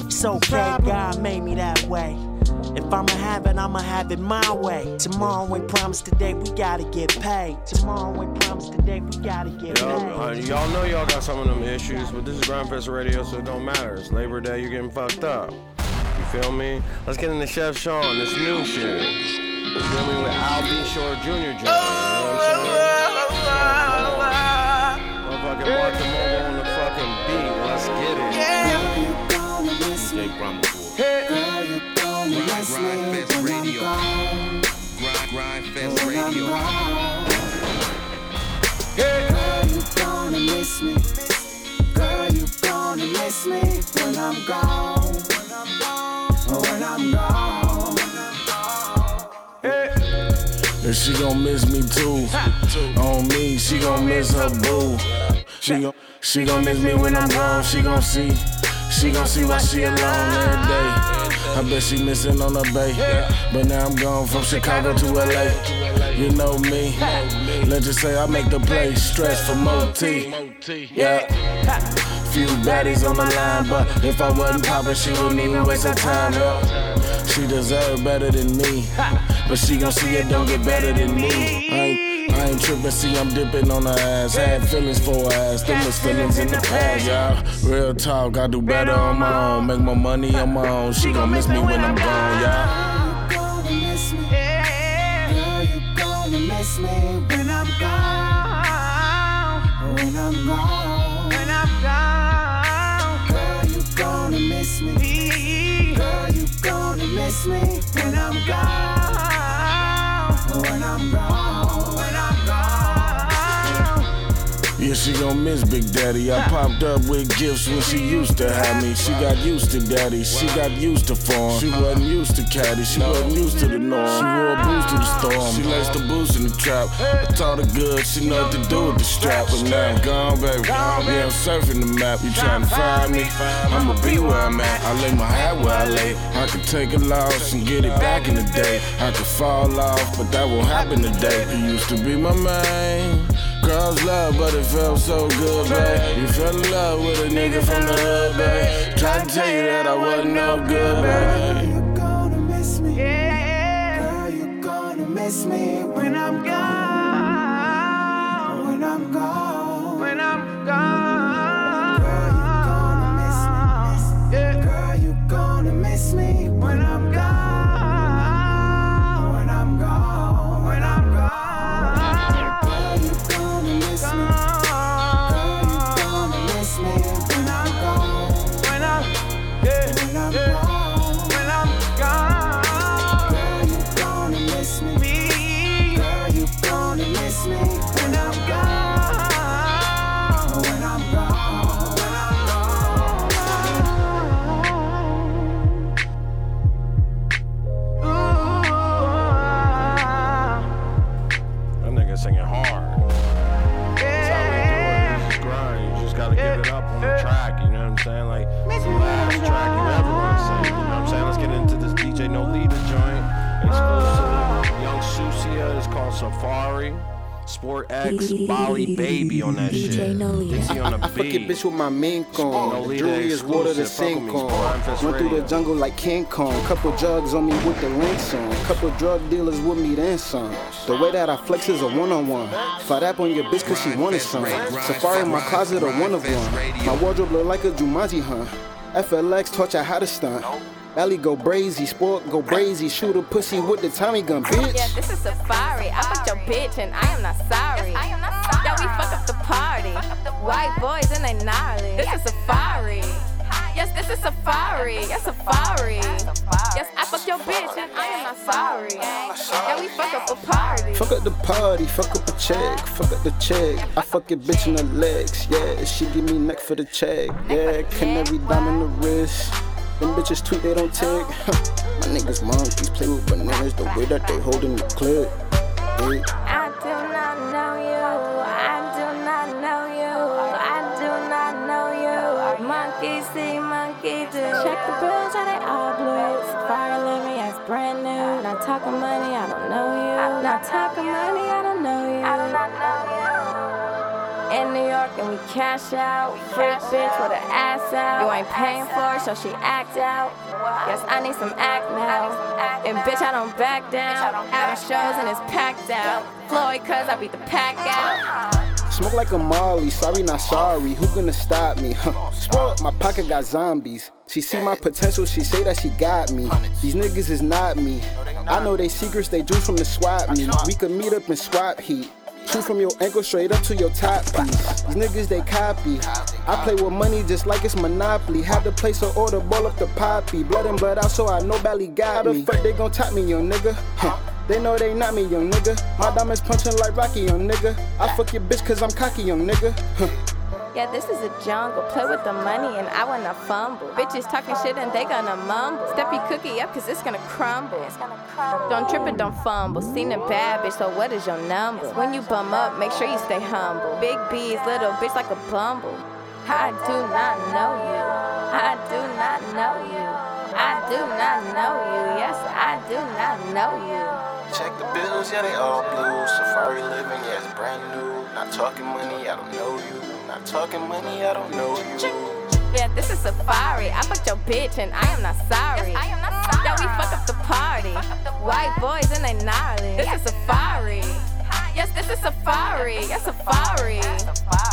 it's okay. God made me that way. If I'ma have it, I'ma have it my way. Tomorrow ain't promised today, we gotta get paid. Tomorrow ain't promised today, we gotta get Yo, paid. uh, y'all know y'all got some of them issues, but this is Gryndfest Radio, so it don't matter. It's Labor Day, you're getting fucked up. You feel me? Let's get into Chef Sean, this new shit. You feel me? With Al B. Shore Jr. joint. Motherfucking Mark the Mobile on the fucking beat. Let's get it. Jake Brumble. Girl, you gonna miss me Gryndfest when I'm Radio. gone. Grind, Gryndfest Radio. gone. Girl, you gonna miss me. Girl, you gonna miss me when I'm gone. When I'm gone. And she gon' miss me too. On me, she gon' miss her boo. She gon' she gon' miss me when I'm gone. She gon' see, she gon' see why she alone every day. I bet she missing on the bay. But now I'm gone from Chicago to LA. You know me. Let's just say I make the play. Stress for Moti. Yeah. Few baddies on the line, but if I wasn't poppin', she wouldn't even waste her time. Yeah. She deserve better than me, but she gon' see it don't get better than me. I ain't, I ain't trippin', see I'm dipping on her ass. Had feelings for her ass, them was feelings in the past, y'all. Real talk, I do better on my own, make my money on my own. She gon' miss me when I'm gone, y'all. Gonna miss me. Girl, you gonna miss me when I'm gone. When I'm gone. When I'm gone. Girl, you gonna miss me. Girl, you gonna miss me when I'm gone. When I'm gone. Yeah, she gon' miss Big Daddy. I popped up with gifts when she used to have me. She got used to daddy. She got used to farm. She wasn't used to caddy. She wasn't used to the norm. She wore boots to the storm. She laced the boots in the trap. I taught her good. She know what to do with the strap. But now I'm gone, baby. Yeah, I'm surfing the map. You trying to find me? I'ma be where I'm at. I lay my hat where I lay. I could take a loss and get it back in the day. I could fall off, but that won't happen today. You used to be my man. Cross love, but it felt so good, babe. You fell in love with a nigga from the hood, babe. Tried to tell you that I wasn't no good, babe. You gonna miss me, girl. You gonna miss me when I'm gone. Safari. Sport X, Bali Baby on that shit. Dixie on the I fuck your beat. bitch with my mink No on. The jewelry is water to exclusive. Fuck sink with me, on. Run through the jungle like King Kong. Couple drugs on me with the links on. Couple drug dealers with me then some. The way that I flex is a one on one. Fly up on your bitch cause she wanted some. Safari in my closet, a one of one. My wardrobe look like a Jumanji hunt. FLX taught you how to stunt. Alley go brazy, sport go brazy, shoot a pussy with the Tommy gun, bitch. Yeah, this is Safari. I fucked your bitch and I am not sorry. I am not sorry. Yeah, we fuck up the party. the White boys and they gnarly. This is Safari. Yes, this is Safari. Yes, Safari. Yes, I fuck your bitch and I am not sorry. Yeah, we fuck up the party. Fuck up the party, fuck up the check, fuck up the check. I fuck your bitch in the legs, yeah. She give me neck for the check, yeah. Canary diamond in the wrist. Them bitches tweet, they don't tick. *laughs* My niggas monkeys play with bananas the way that they holding the clip. Yeah. I do not know you. I do not know you. I do not know you. Monkey see, monkey do. Check the bills, yeah, they all blue. Fire living, yeah, it's brand new. Not talking money, I don't know you. Not talking money, I don't know you. I do not know you. In New York and we cash out. Freak bitch with her ass out. You ain't paying for it, so she act out. Yes, I need some act now. And bitch, I don't back down. Out of shows and it's packed out. Floyd, cause I beat the pack ah. out. Smoke like a Molly, sorry not sorry. Who gonna stop me? Huh. Spoil up, my pocket got zombies. She see my potential, she say that she got me. These niggas is not me. I know they secrets, they drew from the swap me. We could meet up and swap heat. Shoot from your ankle straight up to your top piece. These niggas they copy. I play with money just like it's Monopoly. Have the place to order, ball up the poppy. Blood and blood out, so I know Bally got me. How the fuck they gon' top me, young nigga? Huh. They know they not me, young nigga. My diamonds punching like Rocky, young nigga. I fuck your bitch cause I'm cocky, young nigga. Huh. Yeah, this is a jungle. Play with the money and I wanna fumble. Bitches talking shit and they gonna mumble. Step your cookie up cause it's gonna crumble. Don't trip and don't fumble. Seen a bad bitch, so what is your number? When you bum up, make sure you stay humble. Big B's, little bitch like a bumble. I do not know you. I do not know you. I do not know you. Yes, I do not know you. Check the bills, yeah, they all blue. Safari living, yeah, it's brand new. Not talking money, I don't know you. Not talking money, I don't know you. Yeah, this is Safari. I fucked your bitch and I am not sorry. I am not sorry. Yeah, we fuck up the party. White boys and they gnarly. This is Safari. Yes, this is Safari. Yes, Safari.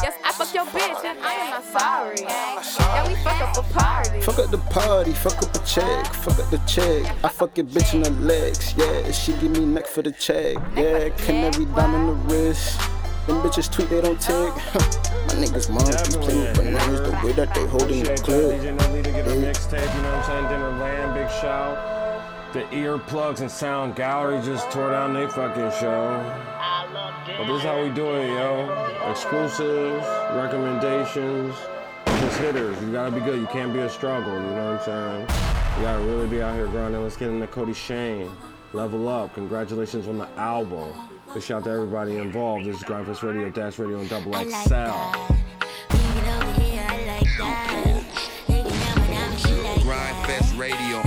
Yes, I fucked your bitch and I am not sorry. Yeah, we fuck up the party. Fuck up the party, fuck up the check, fuck up the check. I fuck your bitch in the legs, yeah. She give me neck for the check, yeah. Canary diamond the wrist. Them bitches tweet, they don't tag. *laughs* My niggas monkeys playing with bananas the way that they holding the clip. DJ No to get a mixtape, you know what I'm saying? Dinner land, big shout. The earplugs and sound gallery just tore down their fucking show. But this is how we do it, yo. Exclusives, recommendations, just hitters. You gotta be good. You can't be a struggle, you know what I'm saying? You gotta really be out here grinding. Let's get into Cody Shane. Level up. Congratulations on the album. But shout out to everybody involved. This is Gryndfest Radio, Dash Radio, and Double XL. Gryndfest Radio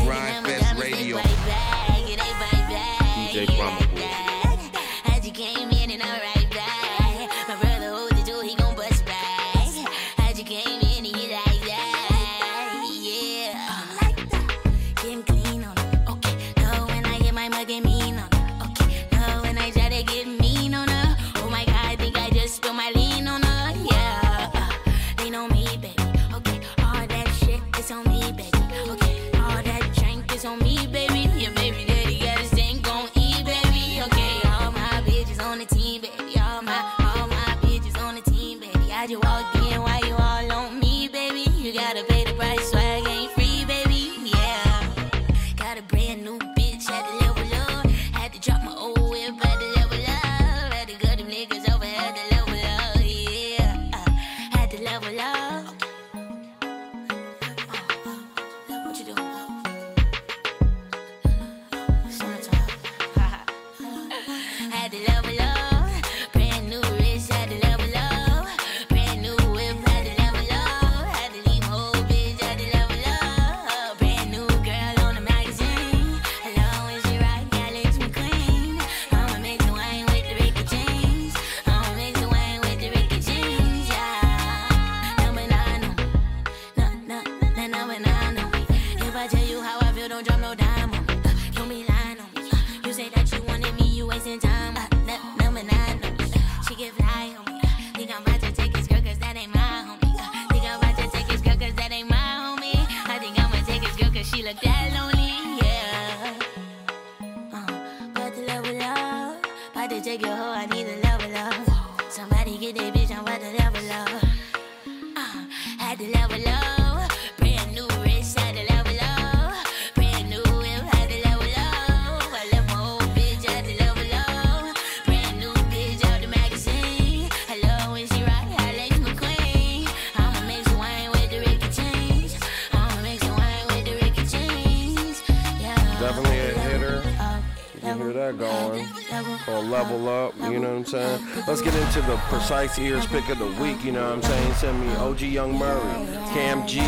to the precise ears pick of the week, you know what I'm saying? Send me OG Young Murray, Cam G's,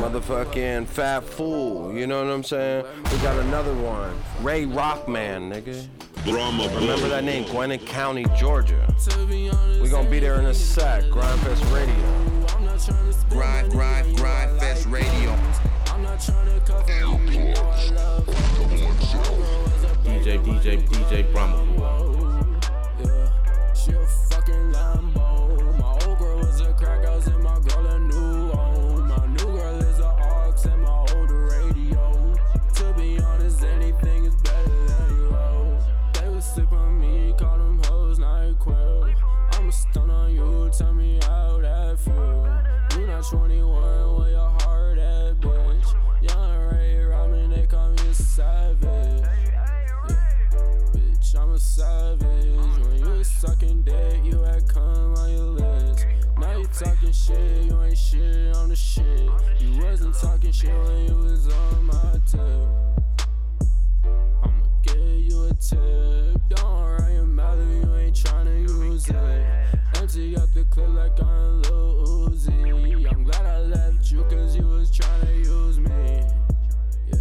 motherfucking Fat Fool, you know what I'm saying? We got another one, Ray Rockman, nigga. Brahma Remember that name, Gwinnett County, Georgia. we gonna be there in a sec, Gryndfest Radio. Grind, grind, grind, Radio. DJ, DJ, DJ Brahma She when you was on my tip. I'ma give you a tip. Don't run your mouth if you ain't tryna use it. Empty up the clip like I'm a little Uzi. I'm glad I left you cause you was tryna use me. Yeah,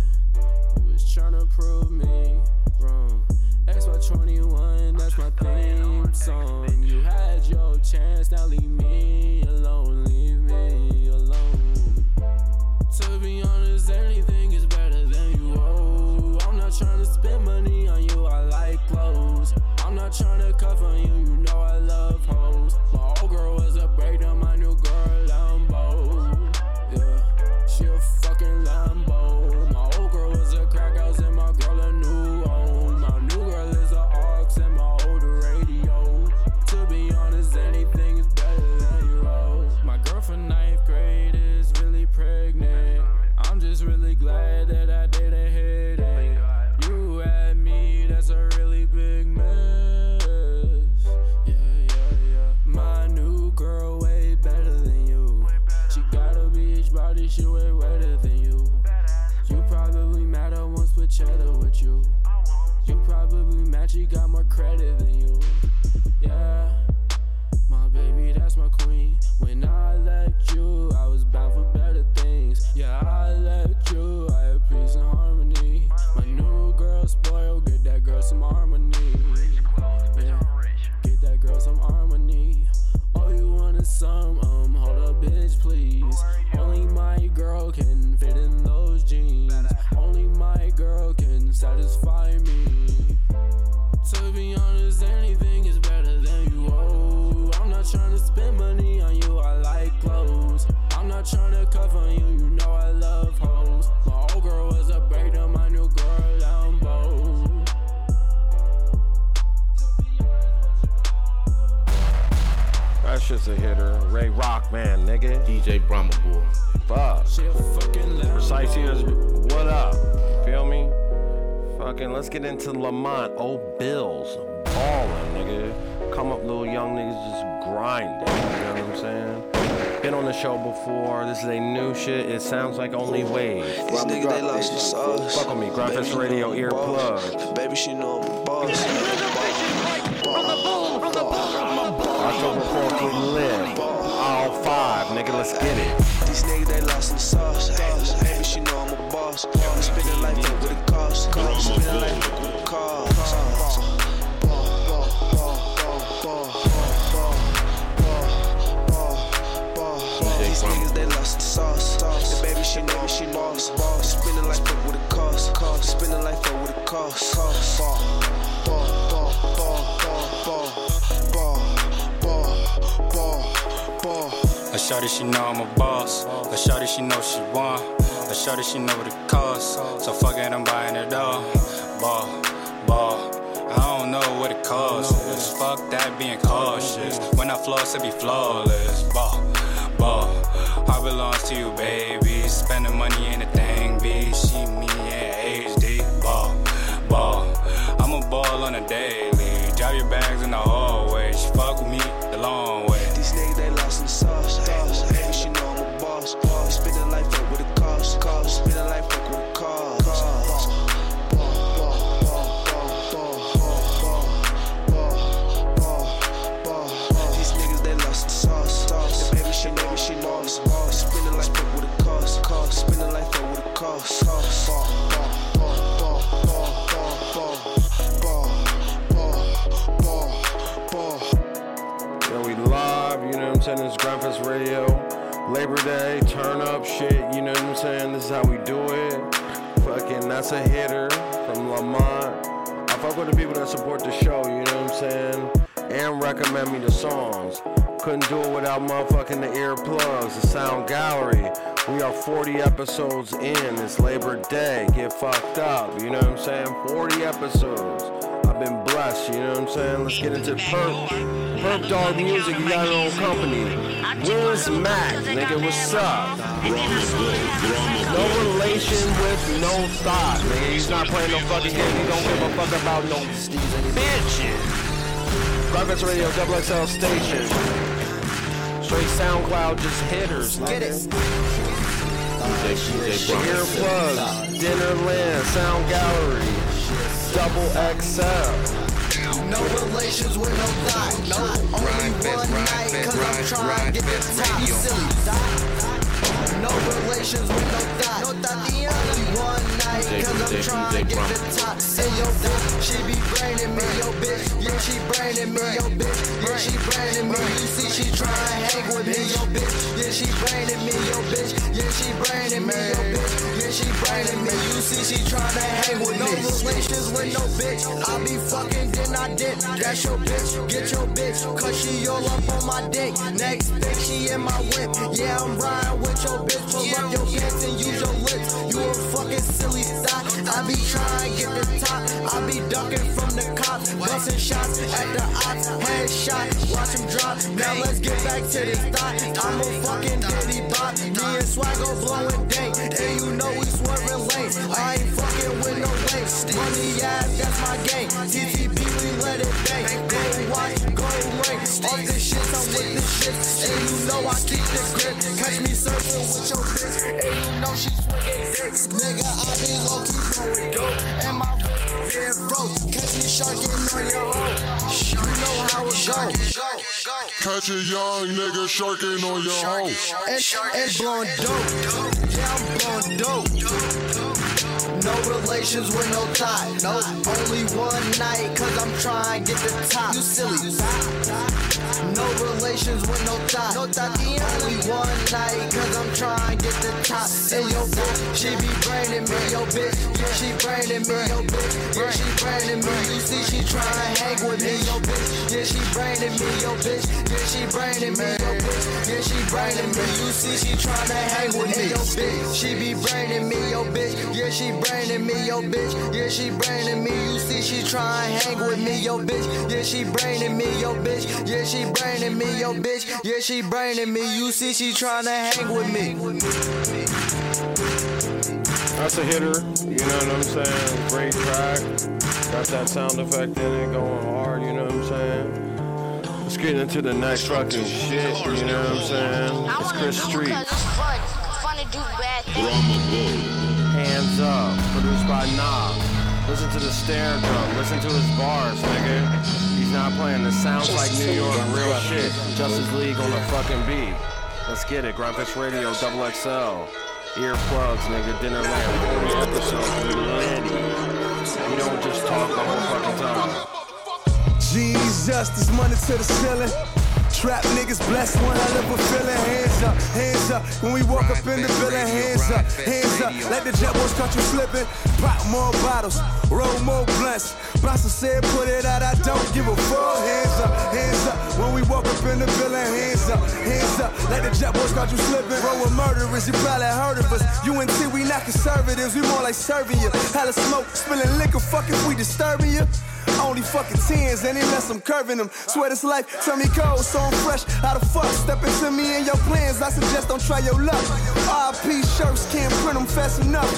you was tryna prove me wrong. X by 21, that's my theme song. You had your chance, now leave me. tryna cover you, you probably match, he got more credit than you. Yeah, my baby, that's my queen. Nigga. DJ Brahma Boy. Fuck. Precise ears, what up? Feel me? Fucking, let's get into Lamont. Old Bills. Ballin', nigga. Come up, little young niggas just grinding. You know what I'm saying? Been on the show before. This is a new shit. It sounds like only wave. These niggas, they lost the sauce. Fuck with me. Gryndfest Radio earplug. Baby, she know I'm a boss. October 4th, we live. All five, nigga, let's get it. These niggas, they lost in the sauce. Baby, she know I'm a boss. I'm spending life up with a cost. Spending life up with a cost. These niggas, they lost the sauce. The baby, she know she lost. Spending life up with a cost. Spending life up with a cost. Ball, A shorty, she know I'm a boss. A shorty, she know she want. A shorty, she know what it costs. So fuck it, I'm buying it all. Ball, ball. I don't know what it costs. Fuck that being cautious. When I floss, it be flawless. Ball, ball. I belongs to you, baby. Spending money ain't a thing, B. She me in HD. Ball, ball. I'm a ball on a daily. Drop your bags in the hallway. She fuck with me the long Yo, we live, you know what I'm saying? This is Gryndfest Radio. Labor Day, turn up shit, you know what I'm saying? This is how we do it. Fucking, that's a hitter from Lamont. I fuck with the people that support the show, you know what I'm saying? And recommend me the songs. Couldn't do it without motherfucking the earplugs, the sound gallery. We are 40 episodes in. It's Labor Day. Get fucked up, you know what I'm saying? 40 episodes. I've been blessed, you know what I'm saying? Let's get into Perp. Perp Dog Music, you got your own company. Wiz Mack? Nigga, what's up? No relation with no thought, nigga. He's not playing no fucking game. He don't give a fuck about no bitches. Gryndfest Radio, Double XL Station. Straight SoundCloud, just hitters. Get it. Earplugs, Dinner Land, Sound Gallery, Double XL. No relations with no thought. No, only one night, cause I'm trying to get the top silly. No relations with no thought. No thought get the top. Say yo bitch, she be braining me, yo bitch. Yeah, she braining me, yo bitch. Yeah, she braining me. You see, she trying hang with me, yo bitch. Yeah, she braining me, yo bitch. Bitch. Yeah, she braining me. You see, she trying to hang with. No relations with no bitch. I be fucking, then I dip. That's your bitch. Get your bitch, cause she all up on my dick. Next bitch, she in my whip. Yeah, I'm riding with your bitch. Pull up your pants and use your lips. You a fucking silly thought. I be trying to get the top. I be ducking from the cops. Busting shots at the ops. Headshot. Watch him drop. Now let's get back to this thought. I'm a fucking diddy bop. Me and Swaggo blowing dank. And you know we swerving lane. I ain't fucking with no lace. Money ass, that's my game. TTP, we let it bang. Go watch, go ring. Off this shit, I'm with this shit. And you know I keep the grip. Catch me surfing with your bitch. And you know she swinging dicks. Nigga, I be low key going dope. And my been broke. Catch me sharking on your hoe. You know how it go. Catch a young nigga sharking on your hoe. And, and blowing dope. Yeah, I'm blowing dope. No relations with no tie. No, only one night, cause I'm trying to get the top. You silly. No relations with no tie. No. Only one night, cause I'm trying to get the top. And yo, bitch, she be braining me, yo, bitch. Yeah, she braining me, yo, bitch. Yeah, she braining me. You see, she trying to hang with me, yo, bitch. Yeah, she braining me, yo, bitch. Yeah, she braining me, yo, bitch. Yeah, she braining me. You see, she trying to hang with me, yo, bitch. She be braining me, yo, bitch. Yeah, she braining me, yo, bitch. Yeah, she braining me. You see, she trying to hang with me, yo, bitch. Yeah, she braining me, yo, bitch. Yeah, she braining me, yo, bitch. Yeah, she braining me. You see, she trying to hang with me. That's a hitter, you know what I'm saying? Great track. Got that sound effect in it going hard, you know what I'm saying? Let's get into the next fucking shit, you know what I'm saying? It's Chris Street. fun. Fun to do bad things. Hands up, produced by Knob. Listen to the snare drum, listen to his bars, nigga. He's not playing. This sounds like New York, real shit. Justice League on the fucking beat. Let's get it. Gryndfest Radio, double XL. Earplugs, nigga. Dinner Land. 40 episodes. We ready. We don't just talk the whole fucking time. Jesus, this money to the ceiling. Trap niggas blessed, one hell of a feeling. Hands up, hands up. When we walk up in the building, hands up, hands up. Let the jet boys catch you slipping. Pop more bottles, roll more blunts. Bouncer said, put it out, I don't give a fuck. Hands up, hands up. When we walk up in the building, hands up, hands up. Let the jet boys catch you slipping. Roll with murderers, you probably heard of us. UNT, we not conservatives, we more like serving you. Hella smoke, spilling liquor, fuck if we disturbing you. Only fucking tens, and unless I'm curving them. Swear this life, turn me cold, so I'm fresh. How the fuck? Step into me and your plans. I suggest don't try your luck. RP shirts can't print them fast enough.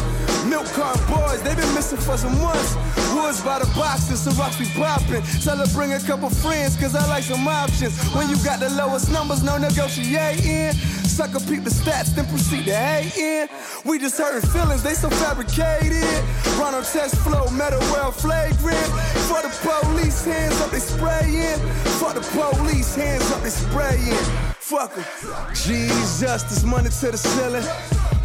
Milk carton boys, they been missing for some months. Woods by the boxes, so rocks be popping. Tell her bring a couple friends, cause I like some options. When you got the lowest numbers, no negotiating. Sucker peep the stats, then proceed to hate in. We just hurting feelings, they so fabricated. Run on test flow, metal well flagrant. For the police, hands up, they spraying. Fuck 'em. Jesus, this money to the ceiling.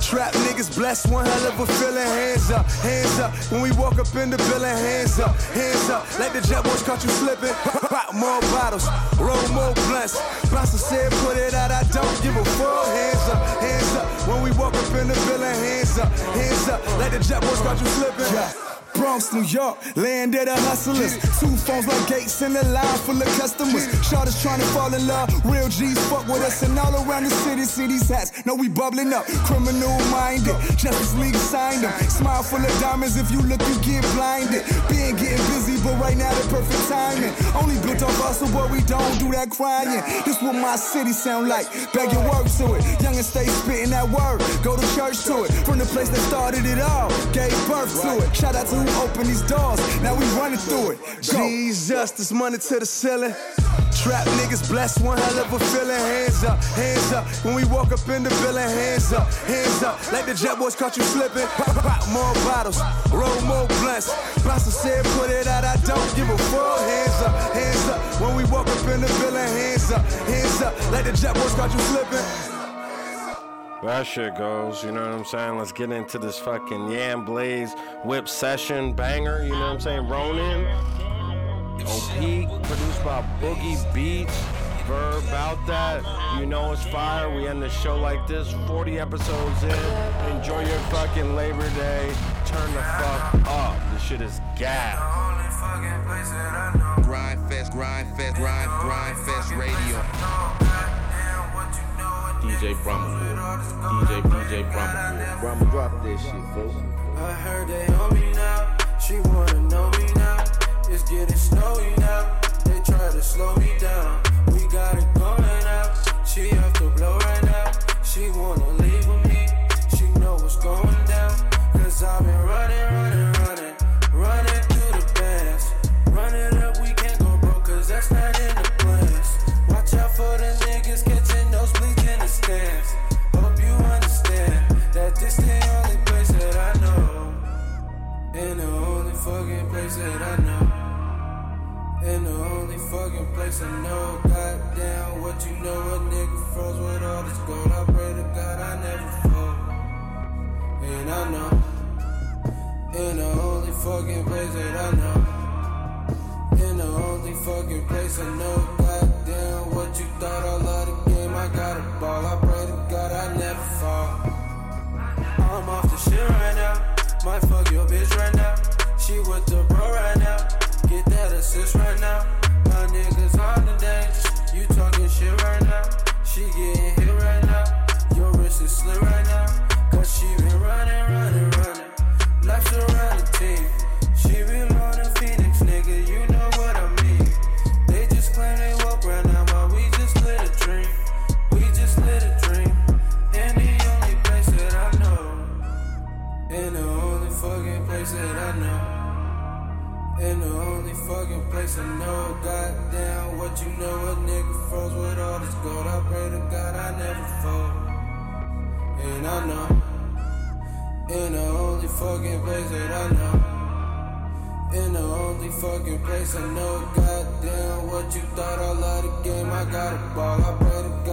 Trap niggas blessed, one hell of a feeling. Hands up, hands up. When we walk up in the building, hands up, hands up. Let the jet boys catch you slipping. Pop more bottles, roll more blunts. Bouncer said, put it out, I don't give a fuck. Hands up, hands up. When we walk up in the building, hands up, hands up. Let the jet boys catch you slipping. Bronx, New York, land of the hustlers. Two phones like gates in the line full of customers. Shorters trying to fall in love. Real G's fuck with us and all around the city. See these hats, know we bubbling up. Criminal minded, Justice League signed them. Smile full of diamonds. If you look, you get blinded. Been getting busy, but right now the perfect timing. Only built on hustle, but we don't do that crying. This what my city sound like. Beg your work to it. Young and stay spitting that word. Go to church to it. From the place that started it all. Gave birth to it. Shout out to opened these doors. Now we running through it. Jesus, this money to the ceiling. Trap niggas blessed, one hell of a feeling. Hands up, hands up. When we walk up in the building, hands up, hands up. Let the jet boys catch you slipping. Pop, pop more bottles, roll more blunts. Bouncer said, put it out, I don't give a fuck. Hands up, hands up. When we walk up in the building, hands up, hands up. Let the jet boys catch you slipping. That shit goes, you know what I'm saying? Let's get into this fucking Yam Blaze whip session banger, you know what I'm saying? Ronin. On Peak, produced by Boogie Beats. Verb about that. You know it's fire. We end the show like this. 40 episodes in. Enjoy your fucking Labor Day. Turn the fuck up. This shit is gas. Grynd fest, grynd fest, grind, grynd fest radio. DJ Brahma. DJ DJ Brahma. Brahma drop this shit, folks. I heard they on me now. She wanna know me now. It's getting snowy now. They try to slow me down. We got it going out. She off the blow right now. She wanna fucking place I know, goddamn, what you know, a nigga froze with all this gold. I pray to God I never fall. And I know, in the only fucking place that I know, in the only fucking place I know, goddamn, what you thought all of the game, I got a ball. I pray to God I never fall. I'm off the shit right now, might fuck your bitch right now. She with the bro right now, get that assist right now. My niggas on the dance, you talking shit right now. She getting hit right now, your wrist is slit right now. Cause she been running, running, running. Life's around the team. She belong to Phoenix, nigga, you know what I mean. They just claim they woke right now, but we just lit a dream. We just lit a dream. And the only place that I know. In the only fucking place that I know. In the only fucking place I know. Goddamn, what you know, a nigga froze with all this gold. I pray to God I never fall. And I know. In the only fucking place that I know. In the only fucking place I know. Goddamn, what you thought all of the game. I got a ball. I pray to God.